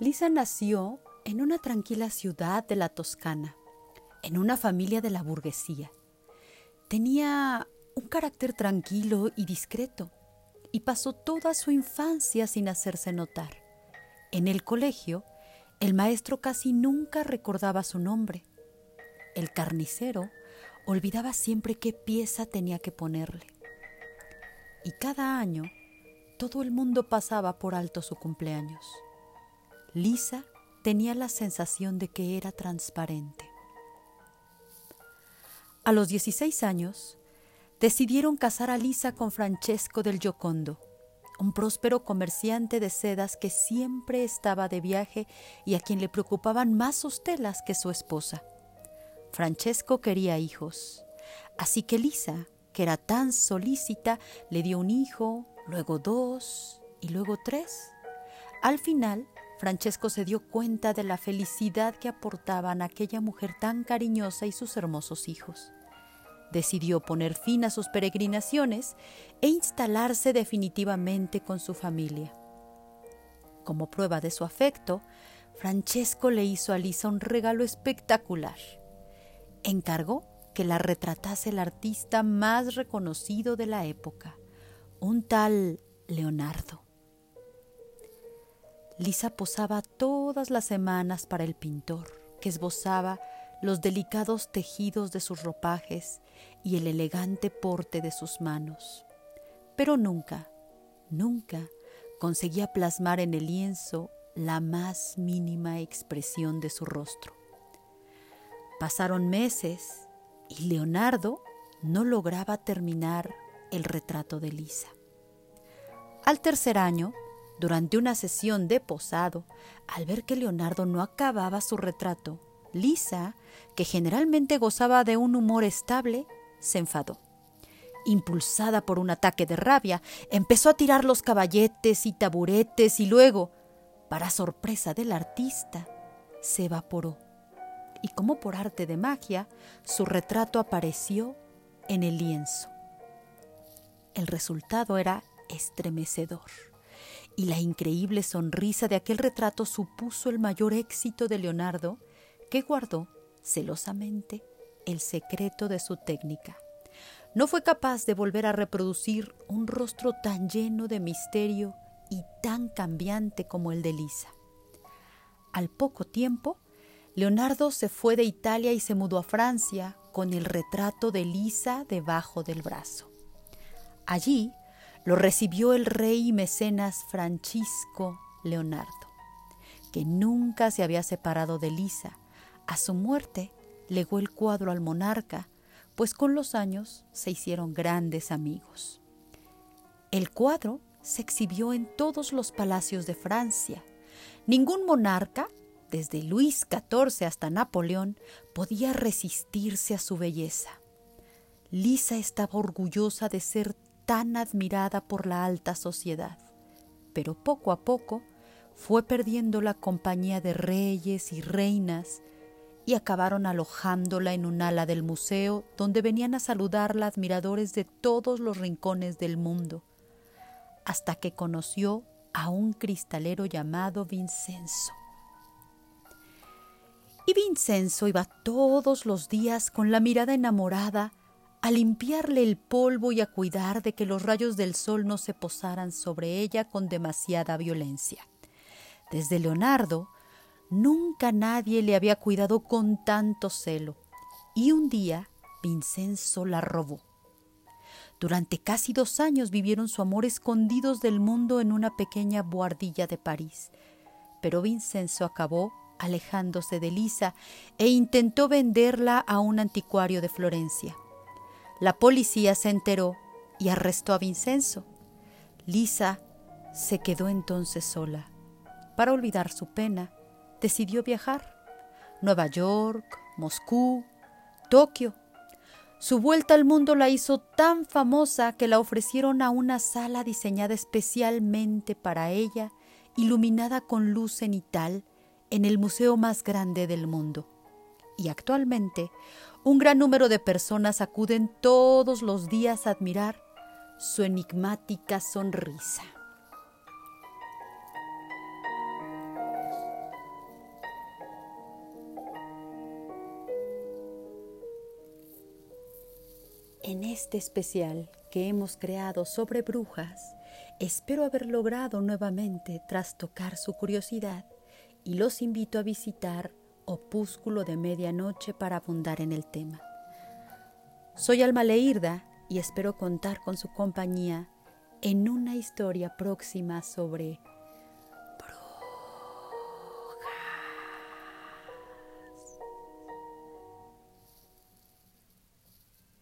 Lisa nació en una tranquila ciudad de la Toscana, en una familia de la burguesía. Tenía un carácter tranquilo y discreto y pasó toda su infancia sin hacerse notar. En el colegio, el maestro casi nunca recordaba su nombre. El carnicero olvidaba siempre qué pieza tenía que ponerle. Y cada año, todo el mundo pasaba por alto su cumpleaños. Lisa tenía la sensación de que era transparente. A los 16 años, decidieron casar a Lisa con Francesco del Giocondo, un próspero comerciante de sedas que siempre estaba de viaje y a quien le preocupaban más sus telas que su esposa. Francesco quería hijos, así que Lisa, que era tan solícita, le dio un hijo, luego dos y luego tres. Al final, Francesco se dio cuenta de la felicidad que aportaban aquella mujer tan cariñosa y sus hermosos hijos decidió poner fin a sus peregrinaciones e instalarse definitivamente con su familia. Como prueba de su afecto, Francesco le hizo a Lisa un regalo espectacular. Encargó que la retratase el artista más reconocido de la época, un tal Leonardo. Lisa posaba todas las semanas para el pintor, que esbozaba los delicados tejidos de sus ropajes y el elegante porte de sus manos. Pero nunca, nunca conseguía plasmar en el lienzo la más mínima expresión de su rostro. Pasaron meses y Leonardo no lograba terminar el retrato de Lisa. Al tercer año, durante una sesión de posado, al ver que Leonardo no acababa su retrato, Lisa, que generalmente gozaba de un humor estable, se enfadó. Impulsada por un ataque de rabia, empezó a tirar los caballetes y taburetes y luego, para sorpresa del artista, se evaporó. Y como por arte de magia, su retrato apareció en el lienzo. El resultado era estremecedor y la increíble sonrisa de aquel retrato supuso el mayor éxito de Leonardo que guardó celosamente el secreto de su técnica. No fue capaz de volver a reproducir un rostro tan lleno de misterio y tan cambiante como el de Lisa. Al poco tiempo, Leonardo se fue de Italia y se mudó a Francia con el retrato de Lisa debajo del brazo. Allí lo recibió el rey mecenas Francisco Leonardo, que nunca se había separado de Lisa a su muerte legó el cuadro al monarca, pues con los años se hicieron grandes amigos. El cuadro se exhibió en todos los palacios de Francia. Ningún monarca, desde Luis XIV hasta Napoleón, podía resistirse a su belleza. Lisa estaba orgullosa de ser tan admirada por la alta sociedad, pero poco a poco fue perdiendo la compañía de reyes y reinas y acabaron alojándola en un ala del museo donde venían a saludarla admiradores de todos los rincones del mundo, hasta que conoció a un cristalero llamado Vincenzo. Y Vincenzo iba todos los días con la mirada enamorada a limpiarle el polvo y a cuidar de que los rayos del sol no se posaran sobre ella con demasiada violencia. Desde Leonardo Nunca nadie le había cuidado con tanto celo. Y un día Vincenzo la robó. Durante casi dos años vivieron su amor escondidos del mundo en una pequeña buhardilla de París. Pero Vincenzo acabó alejándose de Lisa e intentó venderla a un anticuario de Florencia. La policía se enteró y arrestó a Vincenzo. Lisa se quedó entonces sola. Para olvidar su pena, decidió viajar. Nueva York, Moscú, Tokio. Su vuelta al mundo la hizo tan famosa que la ofrecieron a una sala diseñada especialmente para ella, iluminada con luz cenital, en el museo más grande del mundo y actualmente un gran número de personas acuden todos los días a admirar su enigmática sonrisa. En este especial que hemos creado sobre brujas, espero haber logrado nuevamente trastocar su curiosidad y los invito a visitar Opúsculo de Medianoche para abundar en el tema. Soy Alma Leirda y espero contar con su compañía en una historia próxima sobre